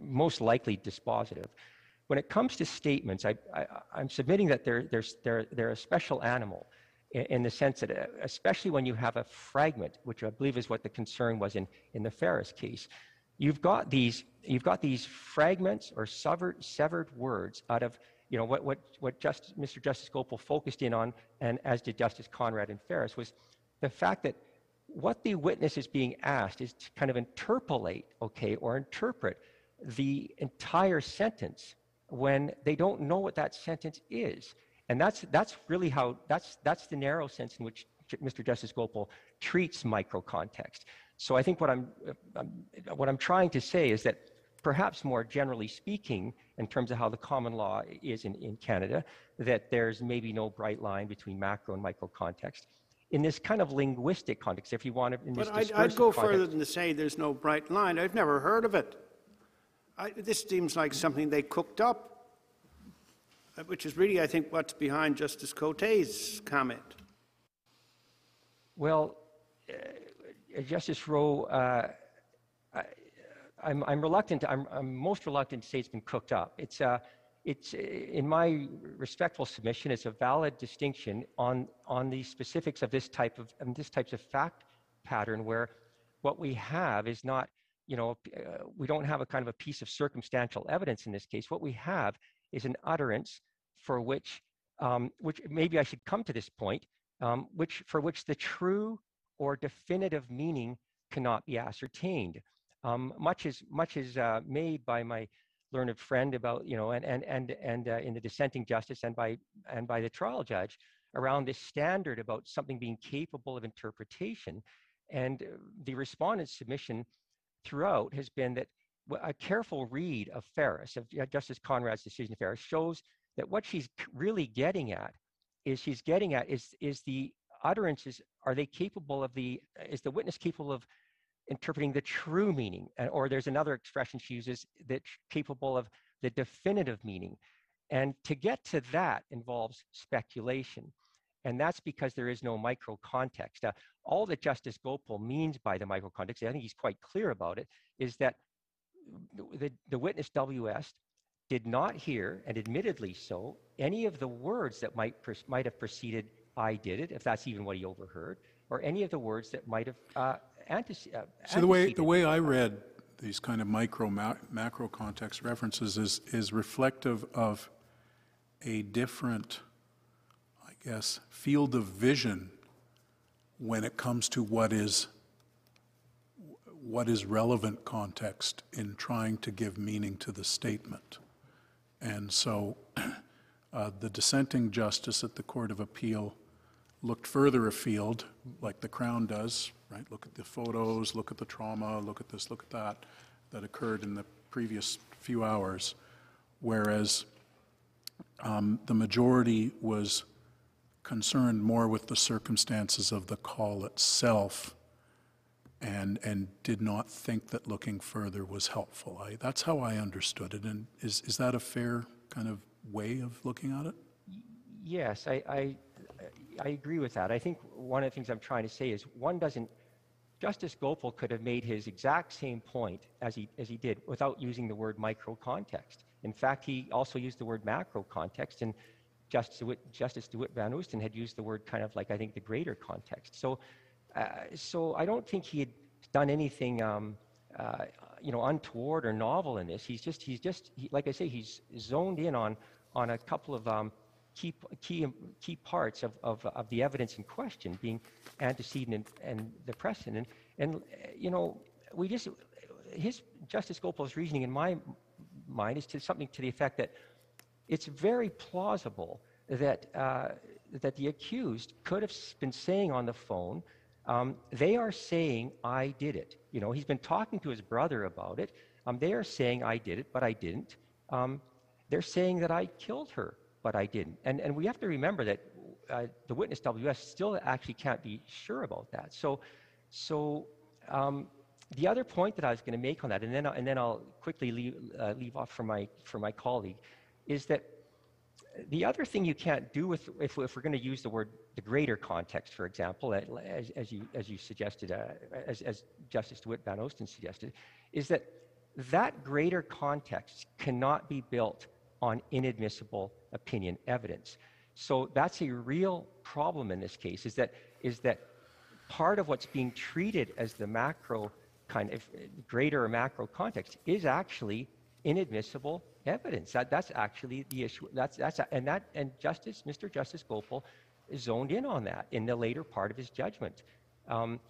most likely dispositive. When it comes to statements, I, I'm submitting that they're, they're, they're, they're a special animal in, in the sense that, uh, especially when you have a fragment, which I believe is what the concern was in, in the Ferris case, you've got these, you've got these fragments or severed, severed words out of you know, what, what, what Just, Mr. Justice Goepel focused in on, and as did Justice Conrad and Ferris, was the fact that what the witness is being asked is to kind of interpolate, okay, or interpret the entire sentence when they don't know what that sentence is. And that's, that's really how, that's, that's the narrow sense in which Mr. Justice Goepel treats micro context. So I think what I'm, um, what I'm trying to say is that perhaps more generally speaking, in terms of how the common law is in, in Canada, that there's maybe no bright line between macro and micro context. In this kind of linguistic context, if you want to, in this But I'd, I'd go context- further than to say there's no bright line. I've never heard of it. I, this seems like something they cooked up, uh, which is really, I think, what's behind Justice Cote's comment. Well, uh, Justice Rowe, uh, I, I'm, I'm reluctant. I'm, I'm most reluctant to say it's been cooked up. It's, uh, it's in my respectful submission. It's a valid distinction on on the specifics of this type of this types of fact pattern where what we have is not, you know, uh, we don't have a kind of a piece of circumstantial evidence in this case. What we have is an utterance for which, um, which maybe I should come to this point, um, which for which the true or definitive meaning cannot be ascertained. Um, much is much is uh, made by my learned friend about you know and and and and uh, in the dissenting justice and by and by the trial judge around this standard about something being capable of interpretation and uh, the respondent's submission throughout has been that a careful read of Ferris, of Justice Conrad's decision of Ferris, shows that what she's really getting at is she's getting at is is the utterances are they capable of the is the witness capable of interpreting the true meaning? Or there's another expression she uses that capable of the definitive meaning. And to get to that involves speculation and that's because there is no micro context. Uh, all that Justice Goepel means by the micro context, I think he's quite clear about it, is that the, the witness WS did not hear, and admittedly so, any of the words that might, might have preceded I did it, if that's even what he overheard, or any of the words that might have uh, uh, So the way, the way I read these kind of micro, ma- macro context references is, is reflective of a different, Guess, field of vision when it comes to what is, what is relevant context in trying to give meaning to the statement. And so uh, the dissenting justice at the Court of Appeal looked further afield, like the Crown does, right? Look at the photos, look at the trauma, look at this, look at that, that occurred in the previous few hours. Whereas um, the majority was concerned more with the circumstances of the call itself and, and did not think that looking further was helpful. I, that's how I understood it. And is, is that a fair kind of way of looking at it? Yes, I, I, I agree with that. I think one of the things I'm trying to say is one doesn't, Justice Goepel could have made his exact same point as he, as he did without using the word micro context. In fact, he also used the word macro context, and Justice DeWitt, Justice DeWitt Van Oosten had used the word kind of like, I think, the greater context. So, uh, so I don't think he had done anything, um, uh, you know, untoward or novel in this. He's just, he's just, he, like I say, he's zoned in on, on a couple of um, key, key, key parts of, of, of the evidence in question, being antecedent and, and the precedent. And, and, you know, we just, his Justice Goepel's reasoning in my mind is to something to the effect that it's very plausible that, uh, that the accused could have been saying on the phone, um, they are saying I did it. You know, he's been talking to his brother about it. Um, they are saying I did it, but I didn't. Um, they're saying that I killed her, but I didn't. And, and we have to remember that uh, the witness WS still actually can't be sure about that. So, so um, the other point that I was going to make on that, and then, and then I'll quickly leave, uh, leave off for my, for my colleague, is that the other thing you can't do with, if, if we're going to use the word the greater context, for example, as, as you, as you suggested, uh, as, as Justice DeWitt Van Oosten suggested, is that that greater context cannot be built on inadmissible opinion evidence. So that's a real problem in this case, is that, is that part of what's being treated as the macro kind of greater macro context is actually inadmissible evidence. That, that's actually the issue. That's, that's, and that, and Justice, Mr. Justice Goepel zoned in on that in the later part of his judgment. Um,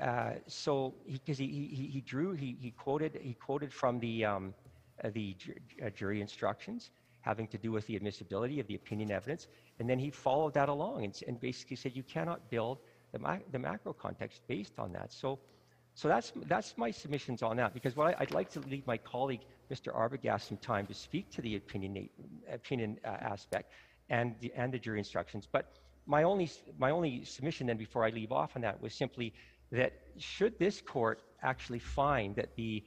uh, so because he, he, he, he, drew, he, he quoted, he quoted from the, um, uh, the uh, jury instructions having to do with the admissibility of the opinion evidence. And then he followed that along and, and basically said, you cannot build the, ma the macro context based on that. So, so that's, that's my submissions on that, because what I, would like to leave my colleague, Mr. Arbogast, some time to speak to the opinion, opinion uh, aspect and the, and the jury instructions. But my only, my only submission then before I leave off on that was simply that should this court actually find that the,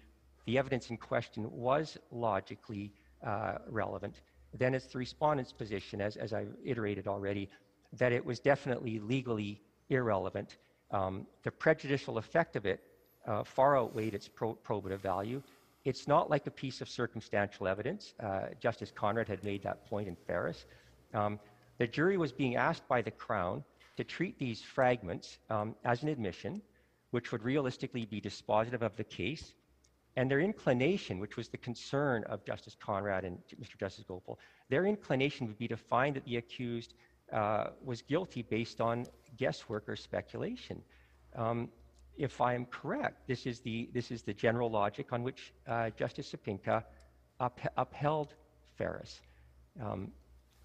the evidence in question was logically uh, relevant, then it's the respondent's position, as, as I've iterated already, that it was definitely legally irrelevant. Um, the prejudicial effect of it uh, far outweighed its pro probative value. It's not like a piece of circumstantial evidence. Uh, Justice Conrad had made that point in Ferris. Um, the jury was being asked by the Crown to treat these fragments um, as an admission, which would realistically be dispositive of the case. And their inclination, which was the concern of Justice Conrad and Mr. Justice Goepel, their inclination would be to find that the accused uh, was guilty based on guesswork or speculation. Um, if I am correct, this is the, this is the general logic on which uh, Justice Sopinka up, upheld Ferris. Um,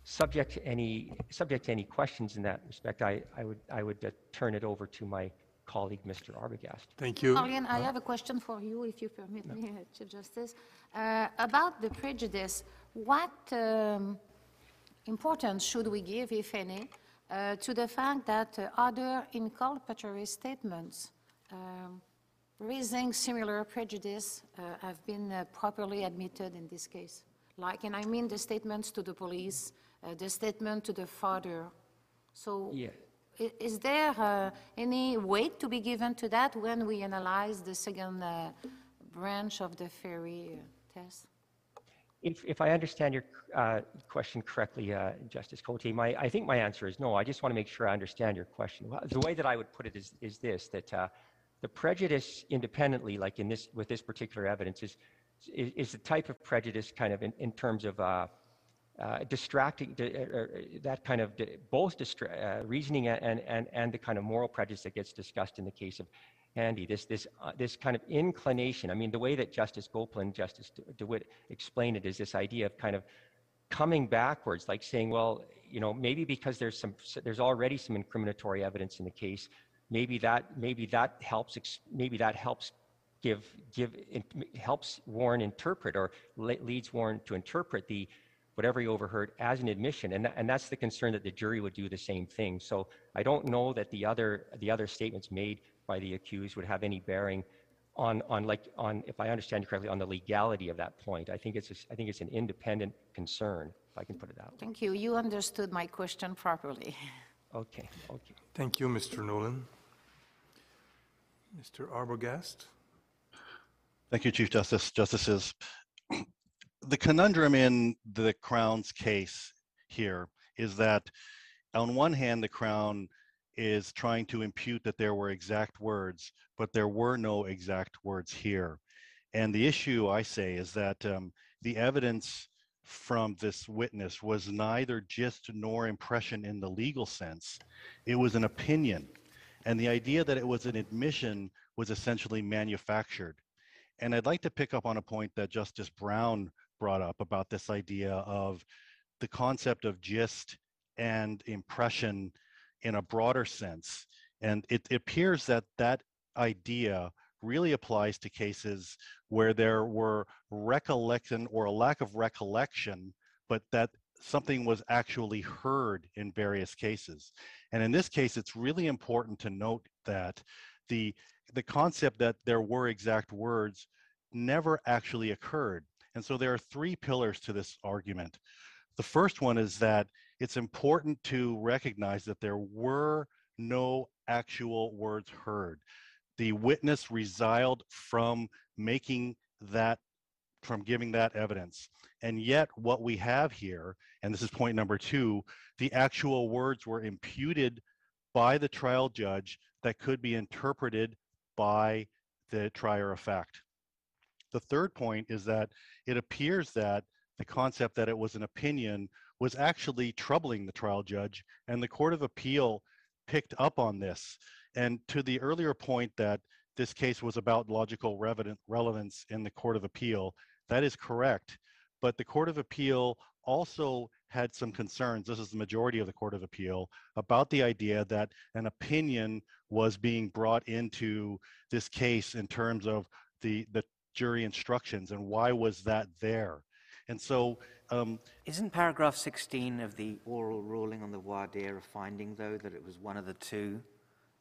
subject to any subject to any questions in that respect, I, I would I would uh, turn it over to my colleague, Mr. Arbogast. Thank you. Marian, I have a question for you, if you permit no. me, Chief Justice. Uh, about the prejudice, what um, importance should we give, if any, uh, to the fact that uh, other inculpatory statements um, raising similar prejudice uh, have been uh, properly admitted in this case? Like, and I mean the statements to the police, uh, the statement to the father. So yeah. is there uh, any weight to be given to that when we analyze the second uh, branch of the Ferry test? If, if I understand your uh, question correctly, uh, Justice Cote, my, I think my answer is no. I just want to make sure I understand your question. The way that I would put it is, is this, that uh, the prejudice independently, like in this, with this particular evidence, is, is, is the type of prejudice kind of in, in terms of uh, uh, distracting, uh, uh, that kind of both distra- uh, reasoning and, and, and the kind of moral prejudice that gets discussed in the case of Handy, this, this, uh, this kind of inclination. I mean, the way that Justice Goepel, Justice DeWitt explained it is this idea of kind of coming backwards, like saying, well, you know, maybe because there's some, there's already some incriminatory evidence in the case, maybe that, maybe that helps, maybe that helps give, give, helps Warren interpret or leads Warren to interpret the, whatever he overheard as an admission. And, and that's the concern that the jury would do the same thing. So I don't know that the other, the other statements made by the accused would have any bearing on, on like, on, if I understand you correctly, on the legality of that point. I think it's, a, I think it's an independent concern, if I can put it that way. Thank you. You understood my question properly. Okay, okay. Thank you, Mr. Nowlin. Mr. Arbogast. Thank you, Chief Justice. Justices, the conundrum in the Crown's case here is that on one hand, the Crown is trying to impute that there were exact words, but there were no exact words here. And the issue, I say, is that um, the evidence from this witness was neither gist nor impression in the legal sense. It was an opinion. And the idea that it was an admission was essentially manufactured. And I'd like to pick up on a point that Justice Brown brought up about this idea of the concept of gist and impression in a broader sense. And it, appears that that idea really applies to cases where there were recollection or a lack of recollection, but that something was actually heard in various cases. And in this case, it's really important to note that the, the concept that there were exact words never actually occurred. And so there are three pillars to this argument. The first one is that it's important to recognize that there were no actual words heard. The witness resiled from making that, from giving that evidence. And yet, what we have here, and this is point number two, the actual words were imputed by the trial judge that could be interpreted by the trier of fact. The third point is that it appears that the concept that it was an opinion was actually troubling the trial judge, and the Court of Appeal picked up on this. And to the earlier point that this case was about logical relevance in the Court of Appeal, that is correct. But the Court of Appeal also had some concerns, this is the majority of the Court of Appeal, about the idea that an opinion was being brought into this case in terms of the, the jury instructions and why was that there? And so um, Isn't paragraph 16 of the oral ruling on the voir dire a finding, though, that it was one of the two?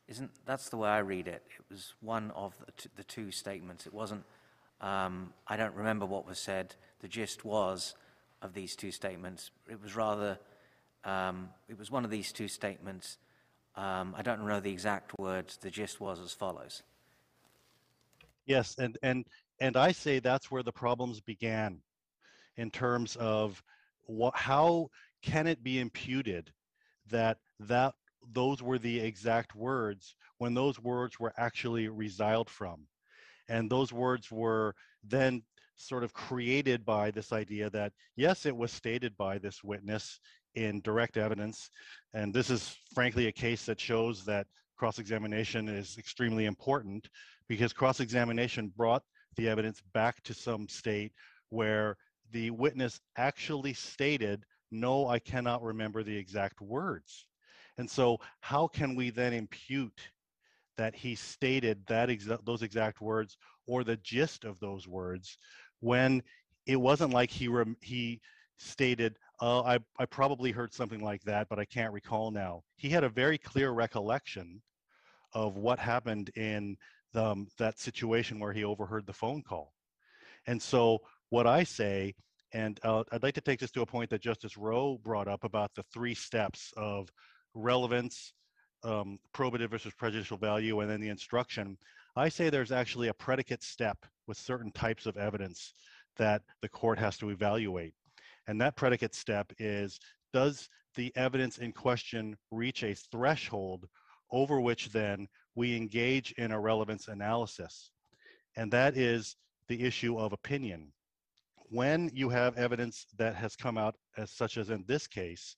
Isn't that's the way I read it? It was one of the, the two statements. It wasn't. Um, I don't remember what was said. The gist was of these two statements. It was rather. Um, it was one of these two statements. Um, I don't know the exact words. The gist was as follows. Yes, and and and I say that's where the problems began in terms of what, how can it be imputed that that those were the exact words when those words were actually resiled from and those words were then sort of created by this idea that yes it was stated by this witness in direct evidence and this is frankly a case that shows that cross-examination is extremely important because cross-examination brought the evidence back to some state where the witness actually stated, no, I cannot remember the exact words. And so how can we then impute that he stated that exa- those exact words or the gist of those words when it wasn't like he rem- he stated, oh, I, I probably heard something like that, but I can't recall now. He had a very clear recollection of what happened in the, um, that situation where he overheard the phone call. And so what I say, and uh, I'd like to take this to a point that Justice Rowe brought up about the three steps of relevance, um, probative versus prejudicial value, and then the instruction. I say there's actually a predicate step with certain types of evidence that the court has to evaluate. And that predicate step is does the evidence in question reach a threshold over which then we engage in a relevance analysis? And that is the issue of opinion when you have evidence that has come out as such as in this case,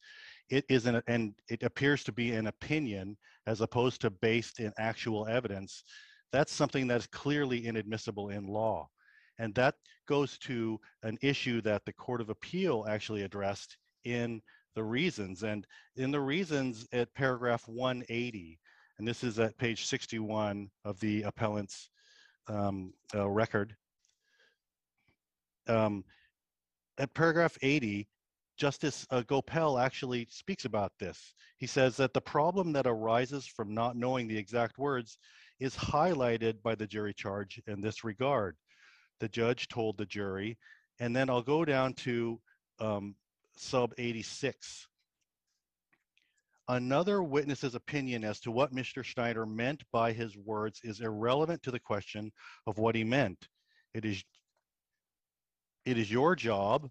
it is an, and it appears to be an opinion as opposed to based in actual evidence, that's something that's clearly inadmissible in law. And that goes to an issue that the Court of Appeal actually addressed in the reasons. And in the reasons at paragraph 180, and this is at page 61 of the appellant's um, uh, record, um, at paragraph 80, Justice uh, Goepel actually speaks about this. He says that the problem that arises from not knowing the exact words is highlighted by the jury charge in this regard. The judge told the jury, and then I'll go down to um, sub 86. Another witness's opinion as to what Mr. Schneider meant by his words is irrelevant to the question of what he meant. It is it is your job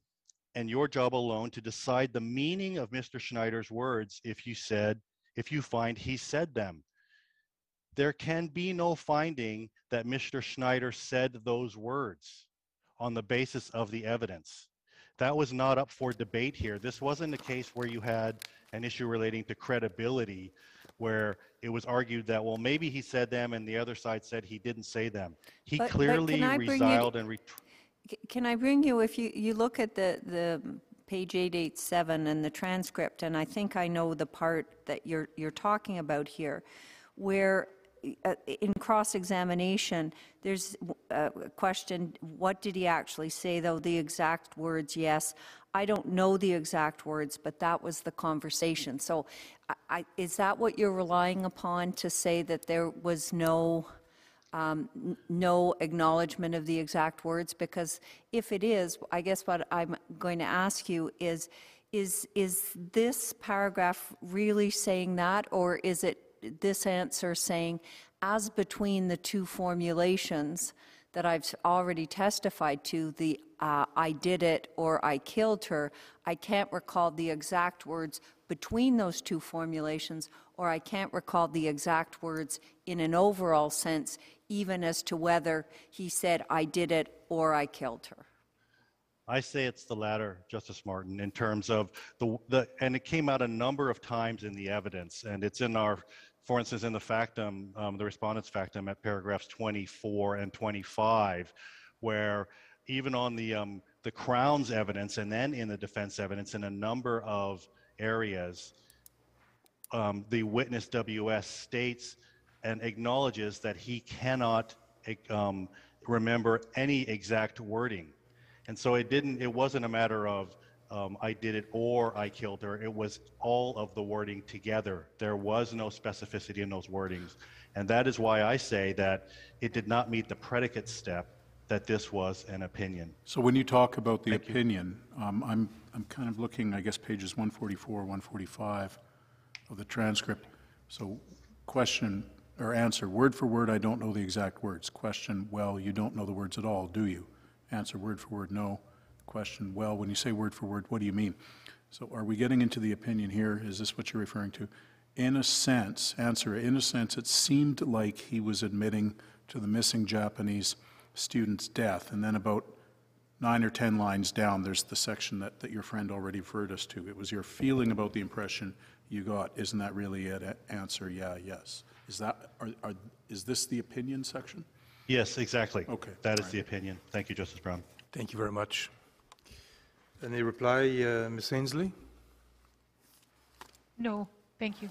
and your job alone to decide the meaning of Mr. Schneider's words if you said, if you find he said them. There can be no finding that Mr. Schneider said those words on the basis of the evidence. That was not up for debate here. This wasn't a case where you had an issue relating to credibility where it was argued that, well, maybe he said them and the other side said he didn't say them. He But- but clearly you- resiled and ret- Can I bring you, if you, you look at the, the page 887 and the transcript, and I think I know the part that you're, you're talking about here, where uh, in cross-examination, there's uh, a question, what did he actually say, though? The exact words, yes. I don't know the exact words, but that was the conversation. So I- I, is that what you're relying upon to say that there was no, um, no acknowledgement of the exact words? Because if it is, I guess what I'm going to ask you is, is, is this paragraph really saying that, or is it this answer saying, as between the two formulations that I've already testified to, the uh, I did it or I killed her, I can't recall the exact words between those two formulations, or I can't recall the exact words in an overall sense, even as to whether he said, I did it or I killed her. I say it's the latter, Justice Martin, in terms of the, the, and it came out a number of times in the evidence, and it's in our, for instance, in the factum, um, the respondent's factum at paragraphs 24 and 25, where even on the, um, the Crown's evidence and then in the defense evidence in a number of areas, um, the witness WS states and acknowledges that he cannot um, remember any exact wording. And so it didn't, it wasn't a matter of um, I did it or I killed her. It was all of the wording together. There was no specificity in those wordings. And that is why I say that it did not meet the predicate step that this was an opinion. So when you talk about the opinion, um, I'm, I'm kind of looking, I guess, pages 144, 145 of the transcript. So question or answer, word for word, I don't know the exact words. Question, well, you don't know the words at all, do you? Answer, word for word, no. Question, well, when you say word for word, what do you mean? So are we getting into the opinion here? Is this what you're referring to? In a sense, answer, in a sense, it seemed like he was admitting to the missing Japanese student's death. And then about nine or 10 lines down, there's the section that, that your friend already referred us to. It was your feeling about the impression you got. Isn't that really it? Answer, yeah, yes. Is that, are, are, is this the opinion section? Yes, exactly. Okay, That is all the right. opinion. Thank you, Justice Brown. Thank you very much. Any reply, uh, Ms. Ainslie? No, thank you.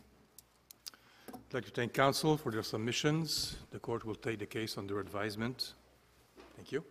I'd like to thank counsel for their submissions. The court will take the case under advisement. Thank you.